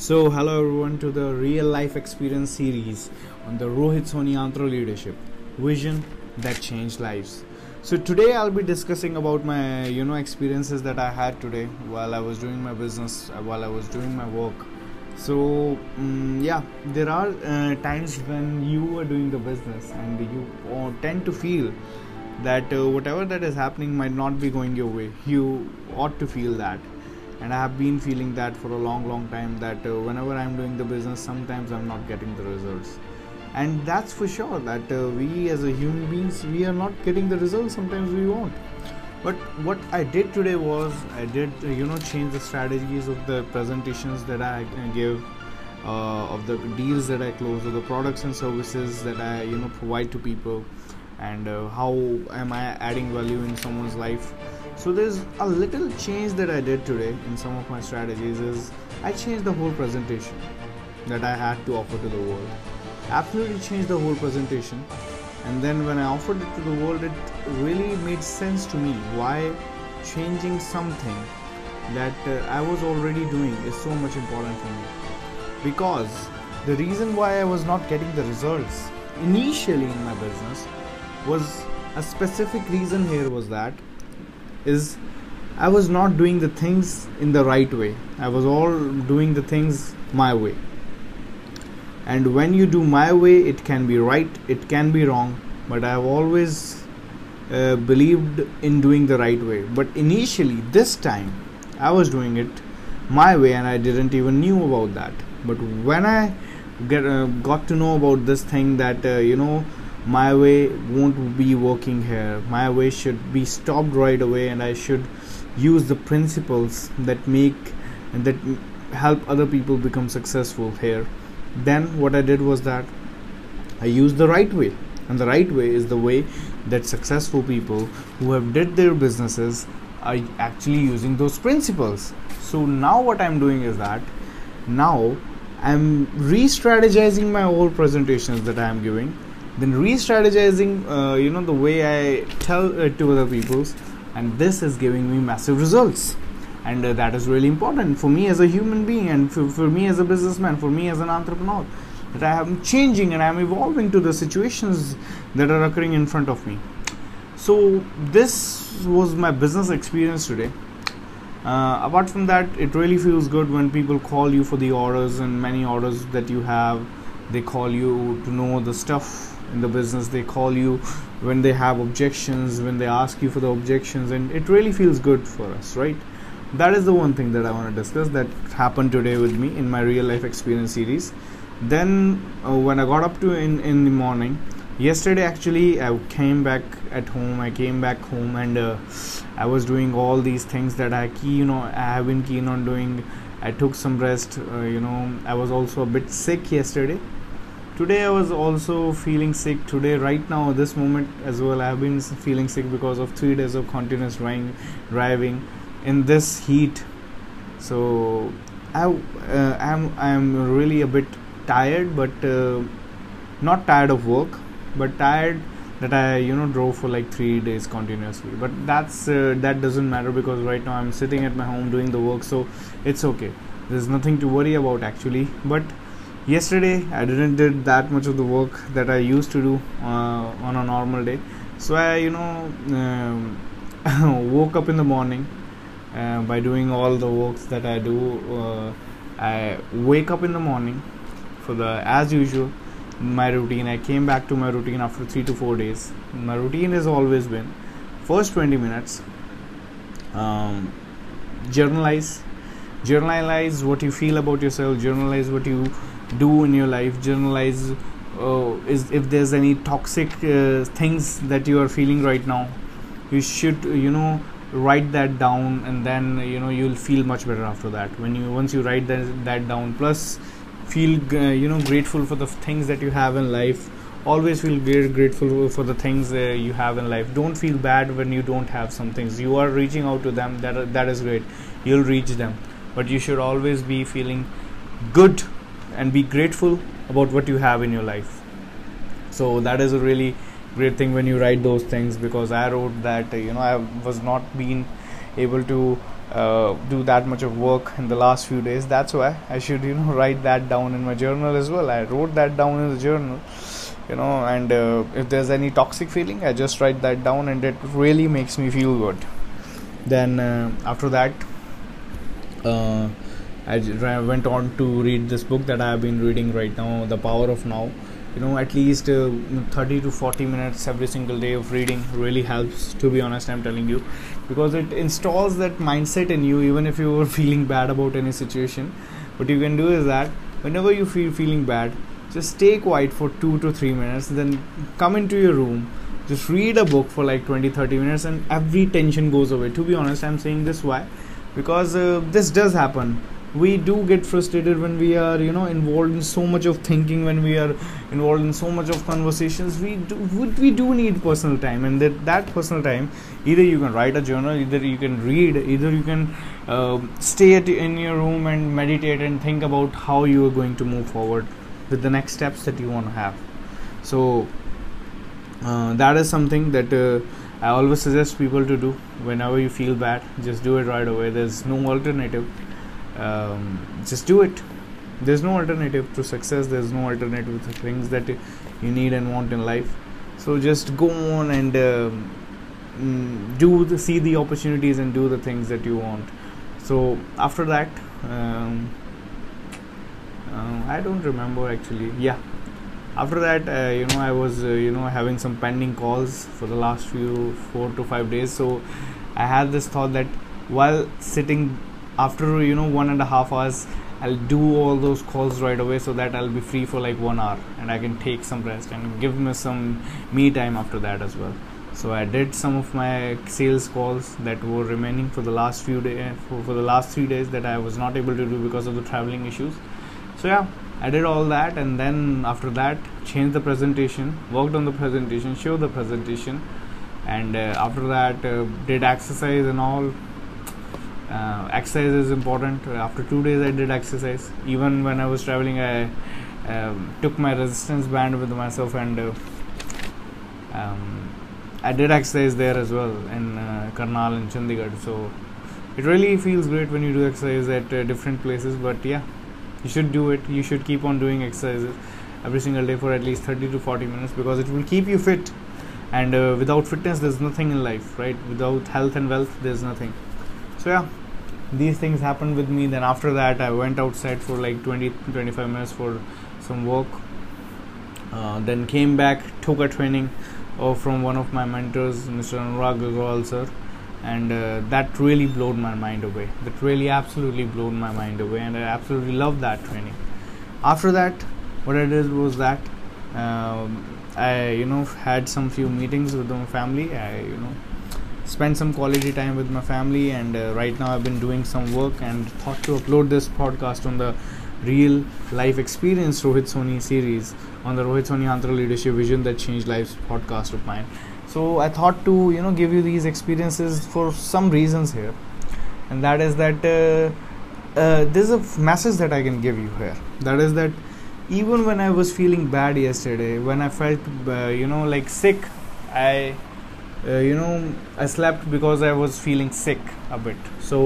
So, hello everyone to the real life experience series on the Rohit Soni Anthro leadership vision that changed lives. So today I'll be discussing about my you know experiences that I had today while I was doing my business uh, while I was doing my work. So um, yeah, there are uh, times when you are doing the business and you uh, tend to feel that uh, whatever that is happening might not be going your way. You ought to feel that and i have been feeling that for a long long time that uh, whenever i'm doing the business sometimes i'm not getting the results. And that's for sure that uh, we as a human beings we are not getting the results sometimes we want. But what i did today was i did uh, you know change the strategies of the presentations that i give uh, of the deals that i close of the products and services that i you know provide to people. And uh, how am i adding value in someone's life so there's a little change that i did today in some of my strategies is i changed the whole presentation that i had to offer to the world. Absolutely changed the whole presentation. And then when i offered it to the world it really made sense to me why changing something that uh, i was already doing is so much important for me. Because the reason why i was not getting the results initially in my business was a specific reason here was that is I was not doing the things in the right way. I was all doing the things my way. And when you do my way, it can be right, it can be wrong, but I have always uh, believed in doing the right way. But initially, this time, I was doing it my way, and I didn't even knew about that. But when I get uh, got to know about this thing that uh, you know my way won't be working here. My way should be stopped right away and i should use the principles that make and that help other people become successful here. Then what i did was that i used the right way and the right way is the way that successful people who have did their businesses are actually using those principles. So now what i'm doing is that now i'm re-strategizing my whole presentations that i am giving then re-strategizing uh, you know the way i tell it to other people and this is giving me massive results. And uh, that is really important for me as a human being and for, for me as a businessman for me as an entrepreneur that i am changing and i am evolving to the situations that are occurring in front of me. So this was my business experience today. Uh, apart from that it really feels good when people call you for the orders and many orders that you have they call you to know the stuff in the business they call you when they have objections when they ask you for the objections and it really feels good for us right? That is the one thing that i want to discuss that happened today with me in my real life experience series. Then uh, when i got up to in in the morning yesterday actually i came back at home i came back home and uh, i was doing all these things that i you know i have been keen on doing. I took some rest uh, you know i was also a bit sick yesterday today i was also feeling sick. Today right now this moment as well i have been feeling sick because of three days of continuous driving driving in this heat. So i uh, am i am really a bit tired but uh, not tired of work but tired that i you know drove for like 3 days continuously. But that's uh, that doesn't matter because right now i'm sitting at my home doing the work so it's okay. There's nothing to worry about actually. But yesterday i didn't did that much of the work that i used to do uh, on a normal day. So i you know um, woke up in the morning uh, by doing all the works that i do uh, i wake up in the morning for the as usual my routine. I came back to my routine after 3 to 4 days. My routine has always been first 20 minutes um, journalize journalize what you feel about yourself. Journalize what you do in your life. Journalize uh, is if there's any toxic uh, things that you are feeling right now you should you know write that down and then you know you'll feel much better after that. When you once you write that, that down plus feel uh, you know grateful for the things that you have in life. Always feel very grateful for the things uh, you have in life. Don't feel bad when you don't have some things. You are reaching out to them that that is great. You'll reach them but you should always be feeling good and be grateful about what you have in your life. So that is a really great thing when you write those things because i wrote that you know i was not being able to uh, do that much of work in the last few days. That's why i should you know write that down in my journal as well. I wrote that down in the journal you know and uh, if there's any toxic feeling i just write that down and it really makes me feel good. Then uh, after that uh, I went on to read this book that I have been reading right now, The Power of Now. You know, at least uh, 30 to 40 minutes every single day of reading really helps, to be honest, I'm telling you, because it installs that mindset in you, even if you are feeling bad about any situation. What you can do is that whenever you feel feeling bad, just stay quiet for 2 to 3 minutes, then come into your room, just read a book for like 20 30 minutes, and every tension goes away. To be honest, I'm saying this why because uh, this does happen. We do get frustrated when we are you know involved in so much of thinking when we are involved in so much of conversations. We do we do need personal time and that that personal time either you can write a journal either you can read either you can uh, stay at, in your room and meditate and think about how you are going to move forward with the next steps that you want to have. So uh, that is something that uh, I always suggest people to do. Whenever you feel bad. Just do it right away. There's no alternative. Um, just do it. There's no alternative to success. There's no alternative to things that you need and want in life. So just go on and uh, do the see the opportunities and do the things that you want. So after that um, uh, i don't remember actually. Yeah after that uh, you know i was uh, you know having some pending calls for the last few 4 to 5 days so i had this thought that while sitting after you know one and a half hours I'll do all those calls right away so that I'll be free for like one hour and I can take some rest and give me some me time after that as well. So I did some of my sales calls that were remaining for the last few days for, for the last three days that I was not able to do because of the traveling issues. So yeah, I did all that and then after that changed the presentation, worked on the presentation, showed the presentation, and uh, after that uh, did exercise and all. Uh, exercise is important. After two days i did exercise. Even when i was traveling i um, took my resistance band with myself and uh, um, i did exercise there as well in uh, karnal and chandigarh. So it really feels great when you do exercise at uh, different places but yeah you should do it. You should keep on doing exercises every single day for at least 30 to 40 minutes because it will keep you fit. And uh, without fitness there's nothing in life right? Without health and wealth there's nothing. So yeah. These things happened with me. Then after that i went outside for like 20 25 minutes for some work. Uh, then came back took a training uh, from one of my mentors mr anurag Agrawal sir and uh, that really blew my mind away. That really absolutely blew my mind away and i absolutely loved that training. After that what i did was that um, i you know had some few meetings with my family. I you know spent some quality time with my family and uh, right now i've been doing some work and thought to upload this podcast on the real life experience rohit soni series on the rohit soni antra leadership vision that changed lives podcast of mine so i thought to you know give you these experiences for some reasons here. And that is that uh, uh, there's a message that i can give you here. That is that even when i was feeling bad yesterday when i felt uh, you know like sick i uh, you know i slept because i was feeling sick a bit. So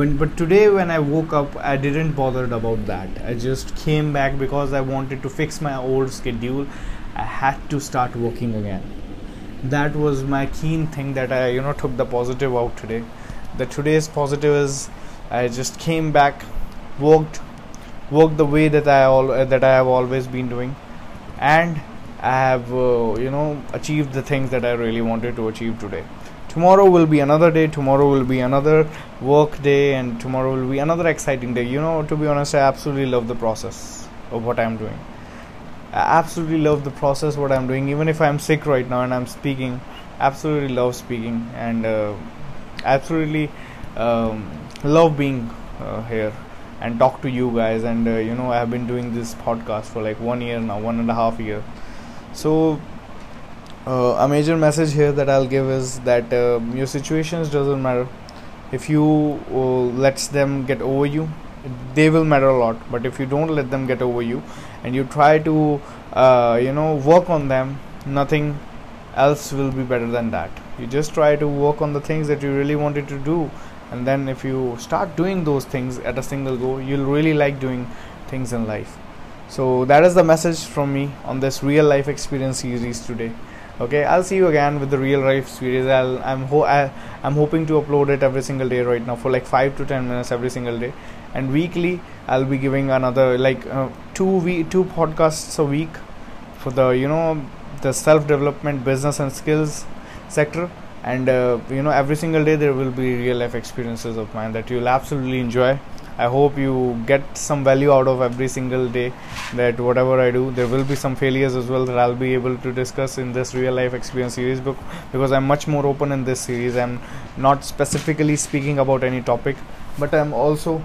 when but today when i woke up i didn't bothered about that. I just came back because i wanted to fix my old schedule. I had to start working again that was my keen thing that i you know took the positive out today the today's positive is i just came back worked worked the way that i all uh, that i have always been doing and I have uh, you know achieved the things that I really wanted to achieve today. Tomorrow will be another day. Tomorrow will be another work day, and tomorrow will be another exciting day. You know, to be honest, I absolutely love the process of what I'm doing. I absolutely love the process what I'm doing. Even if I'm sick right now and I'm speaking, absolutely love speaking and uh, absolutely um, love being uh, here and talk to you guys. And uh, you know, I have been doing this podcast for like one year now, one and a half year so uh, a major message here that i'll give is that uh, your situations doesn't matter if you uh, lets them get over you they will matter a lot but if you don't let them get over you and you try to uh, you know work on them nothing else will be better than that. You just try to work on the things that you really wanted to do and then if you start doing those things at a single go you'll really like doing things in life. So that is the message from me on this real life experience series today. Okay i'll see you again with the real life series. I'll i'm ho- I, i'm hoping to upload it every single day right now for like 5 to 10 minutes every single day and weekly i'll be giving another like uh, two we two podcasts a week for the you know the self development business and skills sector. And uh, you know every single day there will be real life experiences of mine that you'll absolutely enjoy. I hope you get some value out of every single day that whatever i do. There will be some failures as well that i'll be able to discuss in this real life experience series book because i'm much more open in this series. I'm not specifically speaking about any topic but i'm also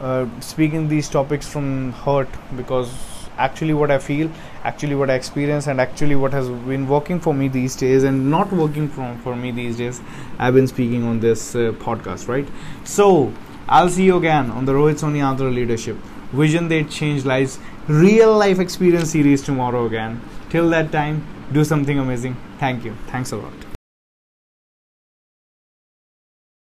uh, speaking these topics from heart because actually what I feel, actually what I experience, and actually what has been working for me these days and not working for, for me these days, I've been speaking on this uh, podcast, right? So, I'll see you again on the Rohit Soni Andhra Leadership Vision They Change Lives Real Life Experience series tomorrow again. Till that time, do something amazing. Thank you. Thanks a lot.